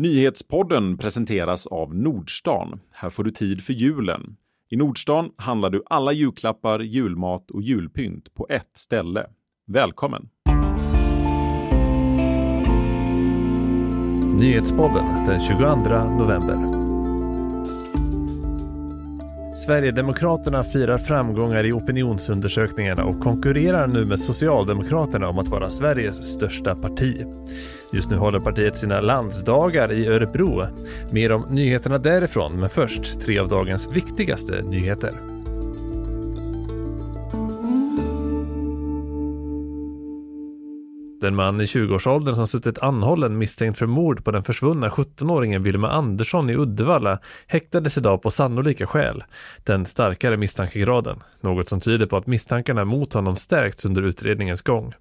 Nyhetspodden presenteras av Nordstan. Här får du tid för julen. I Nordstan handlar du alla julklappar, julmat och julpynt på ett ställe. Välkommen! Nyhetspodden den 22 november. Sverigedemokraterna firar framgångar i opinionsundersökningarna och konkurrerar nu med Socialdemokraterna om att vara Sveriges största parti. Just nu håller partiet sina landsdagar i Örebro. Mer om nyheterna därifrån, men först tre av dagens viktigaste nyheter. Den man i 20-årsåldern som suttit anhållen misstänkt för mord på den försvunna 17-åringen Wilma Andersson i Uddevalla häktades idag på sannolika skäl, den starkare misstankegraden, något som tyder på att misstankarna mot honom stärkts under utredningens gång.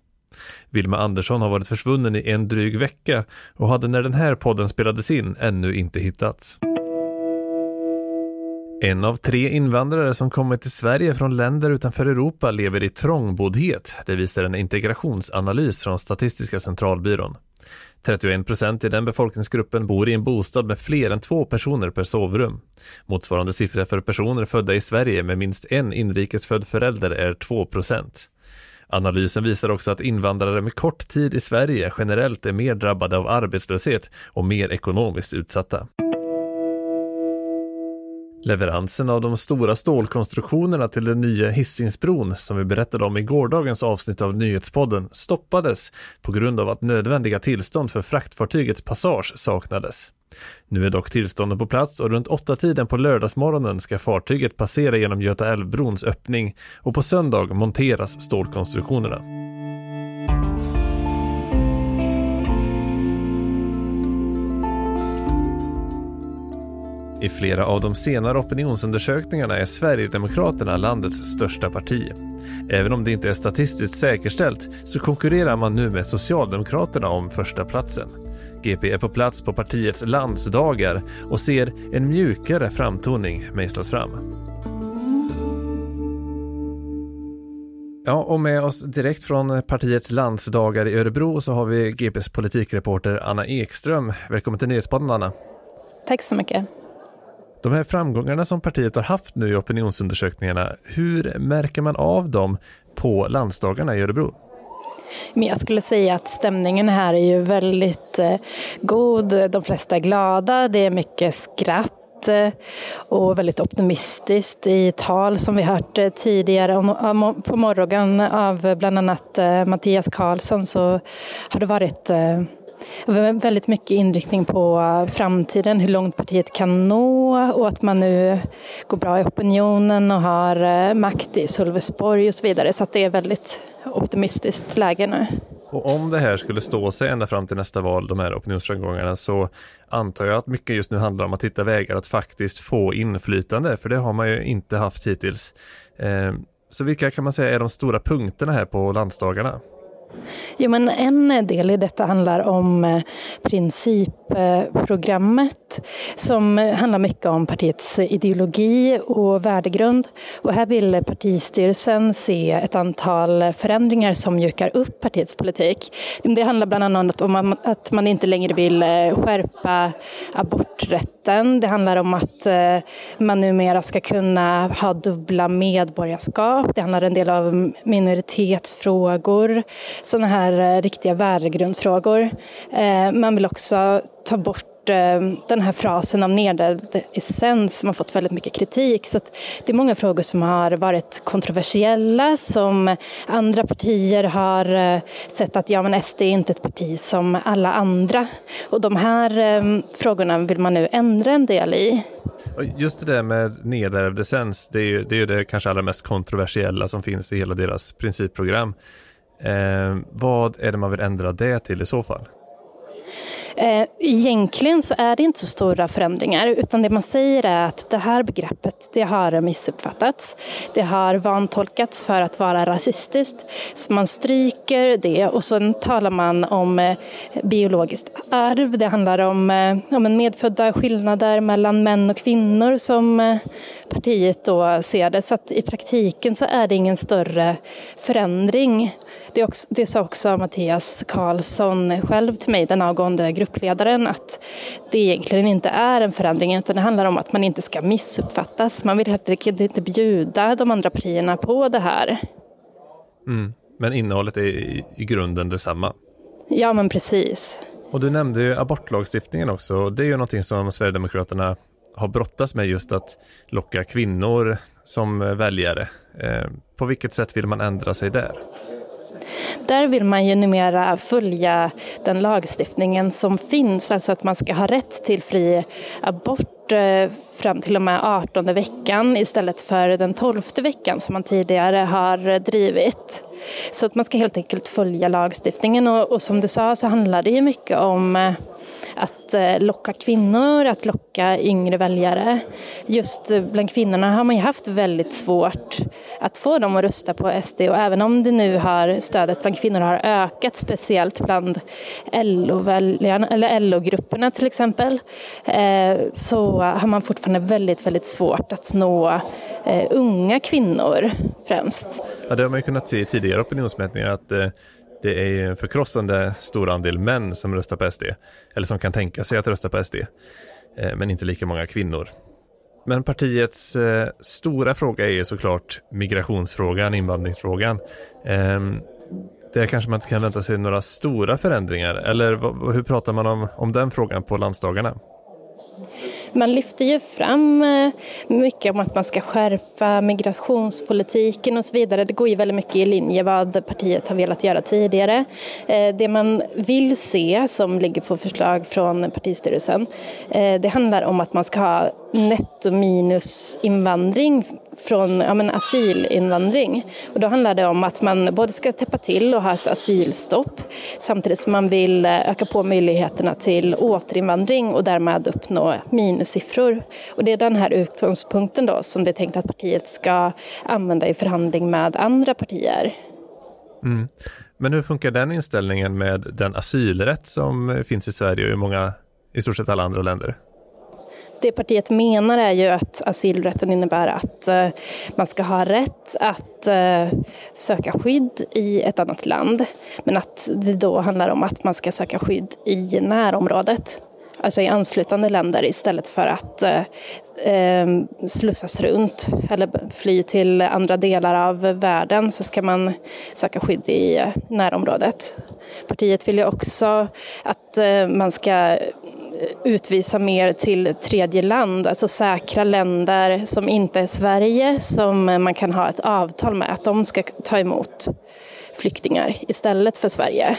Wilma Andersson har varit försvunnen i en dryg vecka och hade när den här podden spelades in ännu inte hittats. En av tre invandrare som kommit till Sverige från länder utanför Europa lever i trångboddhet. Det visar en integrationsanalys från Statistiska centralbyrån. 31 procent i den befolkningsgruppen bor i en bostad med fler än två personer per sovrum. Motsvarande siffra för personer födda i Sverige med minst en inrikesfödd förälder är 2 procent. Analysen visar också att invandrare med kort tid i Sverige generellt är mer drabbade av arbetslöshet och mer ekonomiskt utsatta. Leveransen av de stora stålkonstruktionerna till den nya Hisingsbron som vi berättade om i gårdagens avsnitt av Nyhetspodden stoppades på grund av att nödvändiga tillstånd för fraktfartygets passage saknades. Nu är dock tillstånden på plats och runt åtta tiden på lördagsmorgonen ska fartyget passera genom Göta älvbrons öppning och på söndag monteras stålkonstruktionerna. I flera av de senare opinionsundersökningarna är Sverigedemokraterna landets största parti. Även om det inte är statistiskt säkerställt så konkurrerar man nu med Socialdemokraterna om första platsen. GP är på plats på partiets landsdagar och ser en mjukare framtoning mejslas fram. Ja, och med oss direkt från partiet landsdagar i Örebro så har vi GPs politikreporter Anna Ekström. Välkommen till Nyhetspodden Anna. Tack så mycket. De här framgångarna som partiet har haft nu i opinionsundersökningarna, hur märker man av dem på landsdagarna i Örebro? Men jag skulle säga att stämningen här är ju väldigt eh, god. De flesta är glada, det är mycket skratt eh, och väldigt optimistiskt i tal som vi hört eh, tidigare på morgonen av bland annat Mattias Karlsson så har det varit väldigt mycket inriktning på framtiden, hur långt partiet kan nå och att man nu går bra i opinionen och har eh, makt i Sölvesborg och så vidare. Så att det är väldigt optimistiskt läge nu. Och om det här skulle stå sig ända fram till nästa val, de här opinionsframgångarna, så antar jag att mycket just nu handlar om att hitta vägar att faktiskt få inflytande, för det har man ju inte haft hittills. Eh, så vilka kan man säga är de stora punkterna här på landsdagarna? Jo, men en del i detta handlar om eh, princip programmet som handlar mycket om partiets ideologi och värdegrund. Och här vill partistyrelsen se ett antal förändringar som mjukar upp partiets politik. Det handlar bland annat om att man inte längre vill eh, skärpa aborträtten. Det handlar om att eh, man numera ska kunna ha dubbla medborgarskap. Det handlar en del om minoritetsfrågor sådana här eh, riktiga värdegrundsfrågor. Man vill också ta bort eh, den här frasen om nedärvd essens som har fått väldigt mycket kritik. Så det är många frågor som har varit kontroversiella som andra partier har eh, sett att ja men SD är inte ett parti som alla andra. Och de här eh, frågorna vill man nu ändra en del i. Just det där med nedärvd essens, det är ju det, är det kanske allra mest kontroversiella som finns i hela deras principprogram. Eh, vad är det man vill ändra det till i så fall? Eh, egentligen så är det inte så stora förändringar utan det man säger är att det här begreppet det har missuppfattats. Det har vantolkats för att vara rasistiskt så man stryker det och sen talar man om eh, biologiskt arv. Det handlar om, eh, om en medfödda skillnader mellan män och kvinnor som partiet då ser det så att i praktiken så är det ingen större förändring. Det, också, det sa också Mattias Karlsson själv till mig, den avgående gruppledaren att det egentligen inte är en förändring utan det handlar om att man inte ska missuppfattas. Man vill helt enkelt inte bjuda de andra partierna på det här. Mm. Men innehållet är i, i grunden detsamma? Ja, men precis. Och du nämnde ju abortlagstiftningen också. Det är ju någonting som Sverigedemokraterna har brottats med just att locka kvinnor som väljare. Eh, på vilket sätt vill man ändra sig där? Där vill man ju numera följa den lagstiftningen som finns, alltså att man ska ha rätt till fri abort Eh, fram till och med 18 veckan istället för den 12 veckan som man tidigare har drivit. Så att man ska helt enkelt följa lagstiftningen och, och som du sa så handlar det ju mycket om eh, att eh, locka kvinnor, att locka yngre väljare. Just bland kvinnorna har man ju haft väldigt svårt att få dem att rösta på SD och även om det nu har stödet bland kvinnor har ökat speciellt bland LO-väljarna eller LO-grupperna till exempel så har man fortfarande väldigt, väldigt svårt att nå eh, unga kvinnor främst. Ja, det har man ju kunnat se i tidigare opinionsmätningar att eh, det är en förkrossande stor andel män som röstar på SD, eller som kan tänka sig att rösta på SD, eh, men inte lika många kvinnor. Men partiets eh, stora fråga är såklart migrationsfrågan, invandringsfrågan. Ehm, där kanske man inte kan vänta sig några stora förändringar, eller hur pratar man om, om den frågan på landsdagarna? Man lyfter ju fram eh, mycket om att man ska skärpa migrationspolitiken och så vidare. Det går ju väldigt mycket i linje vad partiet har velat göra tidigare. Eh, det man vill se som ligger på förslag från partistyrelsen eh, det handlar om att man ska ha netto minus invandring från ja, men asylinvandring. Och då handlar det om att man både ska täppa till och ha ett asylstopp samtidigt som man vill eh, öka på möjligheterna till återinvandring och därmed uppnå minussiffror. Och det är den här utgångspunkten då som det är tänkt att partiet ska använda i förhandling med andra partier. Mm. Men hur funkar den inställningen med den asylrätt som eh, finns i Sverige och i många, i stort sett alla andra länder? Det partiet menar är ju att asylrätten innebär att eh, man ska ha rätt att eh, söka skydd i ett annat land. Men att det då handlar om att man ska söka skydd i närområdet. Alltså i anslutande länder istället för att eh, ehm, slussas runt eller fly till andra delar av världen så ska man söka skydd i närområdet. Partiet vill ju också att man ska utvisa mer till tredje land, alltså säkra länder som inte är Sverige som man kan ha ett avtal med att de ska ta emot flyktingar istället för Sverige.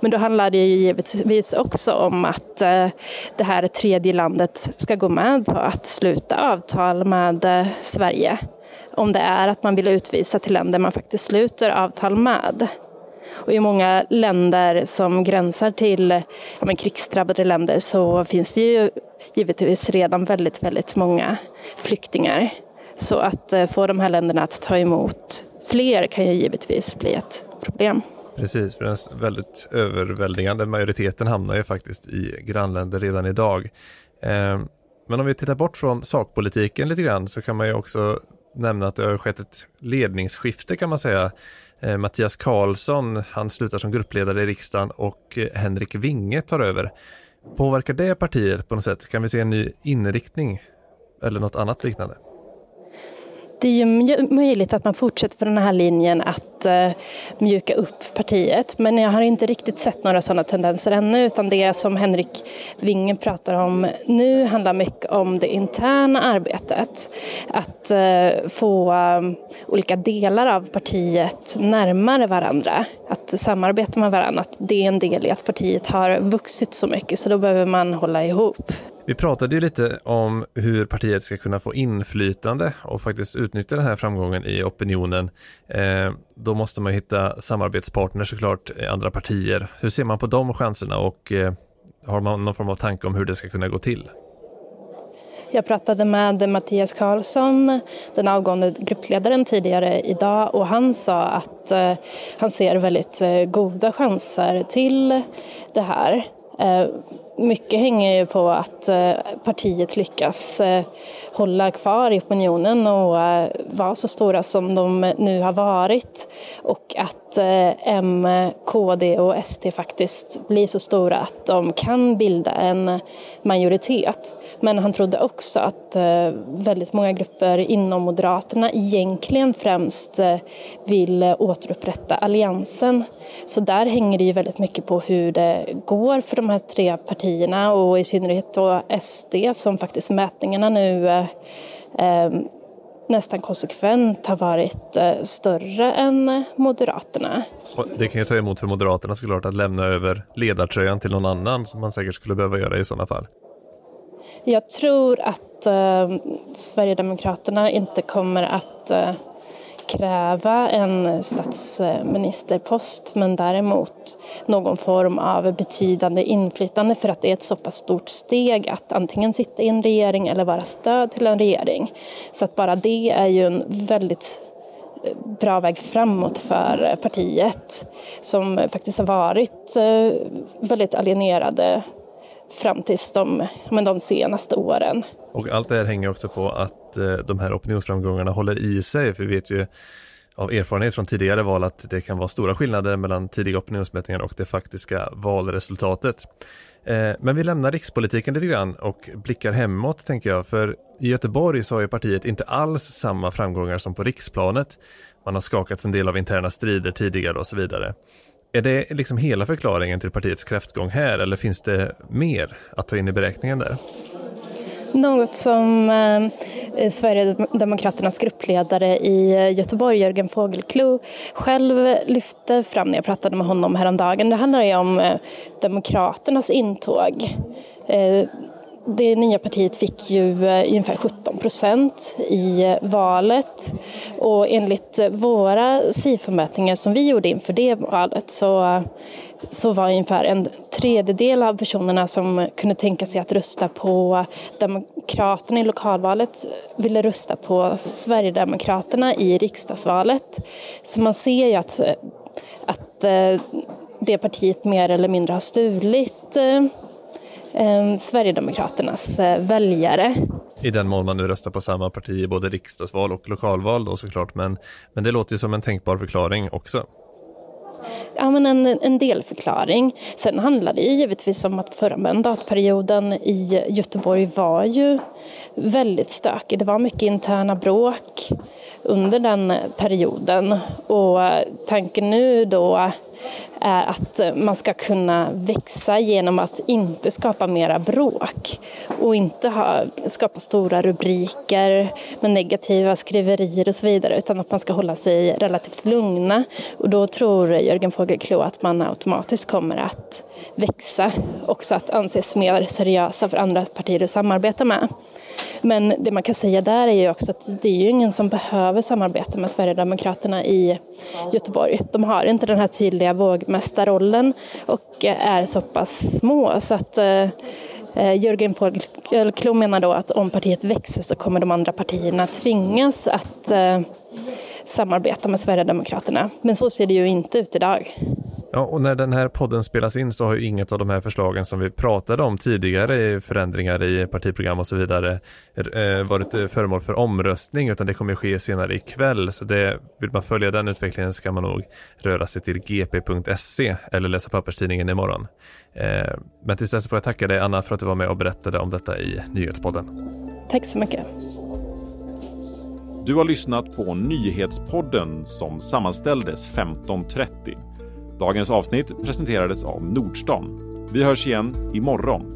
Men då handlar det ju givetvis också om att eh, det här tredje landet ska gå med på att sluta avtal med eh, Sverige om det är att man vill utvisa till länder man faktiskt sluter avtal med. Och i många länder som gränsar till ja, krigsdrabbade länder så finns det ju givetvis redan väldigt, väldigt många flyktingar. Så att eh, få de här länderna att ta emot fler kan ju givetvis bli ett problem. Precis, för den väldigt överväldigande majoriteten hamnar ju faktiskt i grannländer redan idag. Ehm, men om vi tittar bort från sakpolitiken lite grann så kan man ju också nämna att det har skett ett ledningsskifte kan man säga Eh, Mattias Karlsson, han slutar som gruppledare i riksdagen och eh, Henrik Winge tar över. Påverkar det partiet på något sätt? Kan vi se en ny inriktning eller något annat liknande? Det är ju möjligt att man fortsätter på den här linjen att uh, mjuka upp partiet men jag har inte riktigt sett några sådana tendenser ännu utan det som Henrik Winge pratar om nu handlar mycket om det interna arbetet. Att uh, få um, olika delar av partiet närmare varandra, att samarbeta med varandra, att det är en del i att partiet har vuxit så mycket så då behöver man hålla ihop. Vi pratade ju lite om hur partiet ska kunna få inflytande och faktiskt utnyttja den här framgången i opinionen. Eh, då måste man hitta samarbetspartners såklart i andra partier. Hur ser man på de chanserna och eh, har man någon form av tanke om hur det ska kunna gå till? Jag pratade med Mattias Karlsson, den avgående gruppledaren tidigare idag och han sa att eh, han ser väldigt eh, goda chanser till det här. Eh, mycket hänger ju på att eh, partiet lyckas eh, hålla kvar i opinionen och eh, vara så stora som de nu har varit och att M, KD och SD faktiskt blir så stora att de kan bilda en majoritet. Men han trodde också att väldigt många grupper inom Moderaterna egentligen främst vill återupprätta alliansen. Så där hänger det ju väldigt mycket på hur det går för de här tre partierna och i synnerhet då SD som faktiskt mätningarna nu eh, eh, nästan konsekvent har varit eh, större än Moderaterna. Det kan ju ta emot för Moderaterna såklart att lämna över ledartröjan till någon annan som man säkert skulle behöva göra i sådana fall. Jag tror att eh, Sverigedemokraterna inte kommer att eh, kräva en statsministerpost men däremot någon form av betydande inflytande för att det är ett så pass stort steg att antingen sitta i en regering eller vara stöd till en regering. Så att bara det är ju en väldigt eh, bra väg framåt för partiet som faktiskt har varit eh, väldigt alienerade fram tills de, men de senaste åren. Och allt det här hänger också på att eh, de här opinionsframgångarna håller i sig, för vi vet ju av erfarenhet från tidigare val att det kan vara stora skillnader mellan tidiga opinionsmätningar och det faktiska valresultatet. Eh, men vi lämnar rikspolitiken lite grann och blickar hemåt tänker jag, för i Göteborg så har ju partiet inte alls samma framgångar som på riksplanet. Man har skakats en del av interna strider tidigare och så vidare. Är det liksom hela förklaringen till partiets kräftgång här eller finns det mer att ta in i beräkningen där? Något som eh, Sverigedemokraternas gruppledare i eh, Göteborg, Jörgen Fogelklou, själv lyfte fram när jag pratade med honom häromdagen. Det handlar ju om eh, Demokraternas intåg. Eh, det nya partiet fick ju eh, ungefär 17 procent i eh, valet och enligt eh, våra SIFO-mätningar som vi gjorde inför det valet så, så var ungefär en tredjedel av personerna som kunde tänka sig att rösta på Demokraterna i lokalvalet ville rösta på Sverigedemokraterna i riksdagsvalet. Så man ser ju att, att det partiet mer eller mindre har stulit eh, Sverigedemokraternas väljare. I den mån man nu röstar på samma parti i både riksdagsval och lokalval då såklart, men, men det låter ju som en tänkbar förklaring också. Ja, men en, en delförklaring. Sen handlar det ju givetvis om att förra mandatperioden i Göteborg var ju väldigt stökig. Det var mycket interna bråk under den perioden och tanken nu då är att man ska kunna växa genom att inte skapa mera bråk och inte ha, skapa stora rubriker med negativa skriverier och så vidare utan att man ska hålla sig relativt lugna och då tror Jörgen Fogelklou att man automatiskt kommer att växa också att anses mer seriösa för andra partier att samarbeta med. Men det man kan säga där är ju också att det är ju ingen som behöver samarbeta med Sverigedemokraterna i Göteborg. De har inte den här tydliga vågmästarrollen och eh, är så pass små så att eh, eh Jörgen Fogelklou menar då att om partiet växer så kommer de andra partierna tvingas att eh, samarbeta med Sverigedemokraterna. Men så ser det ju inte ut idag. Ja, och när den här podden spelas in så har ju inget av de här förslagen som vi pratade om tidigare, förändringar i partiprogram och så vidare, eh, varit föremål för omröstning, utan det kommer ske senare ikväll. Så det, vill man följa den utvecklingen ska man nog röra sig till gp.se eller läsa papperstidningen imorgon. Eh, men tills dess får jag tacka dig Anna för att du var med och berättade om detta i Nyhetspodden. Tack så mycket. Du har lyssnat på Nyhetspodden som sammanställdes 15.30. Dagens avsnitt presenterades av Nordstan. Vi hörs igen imorgon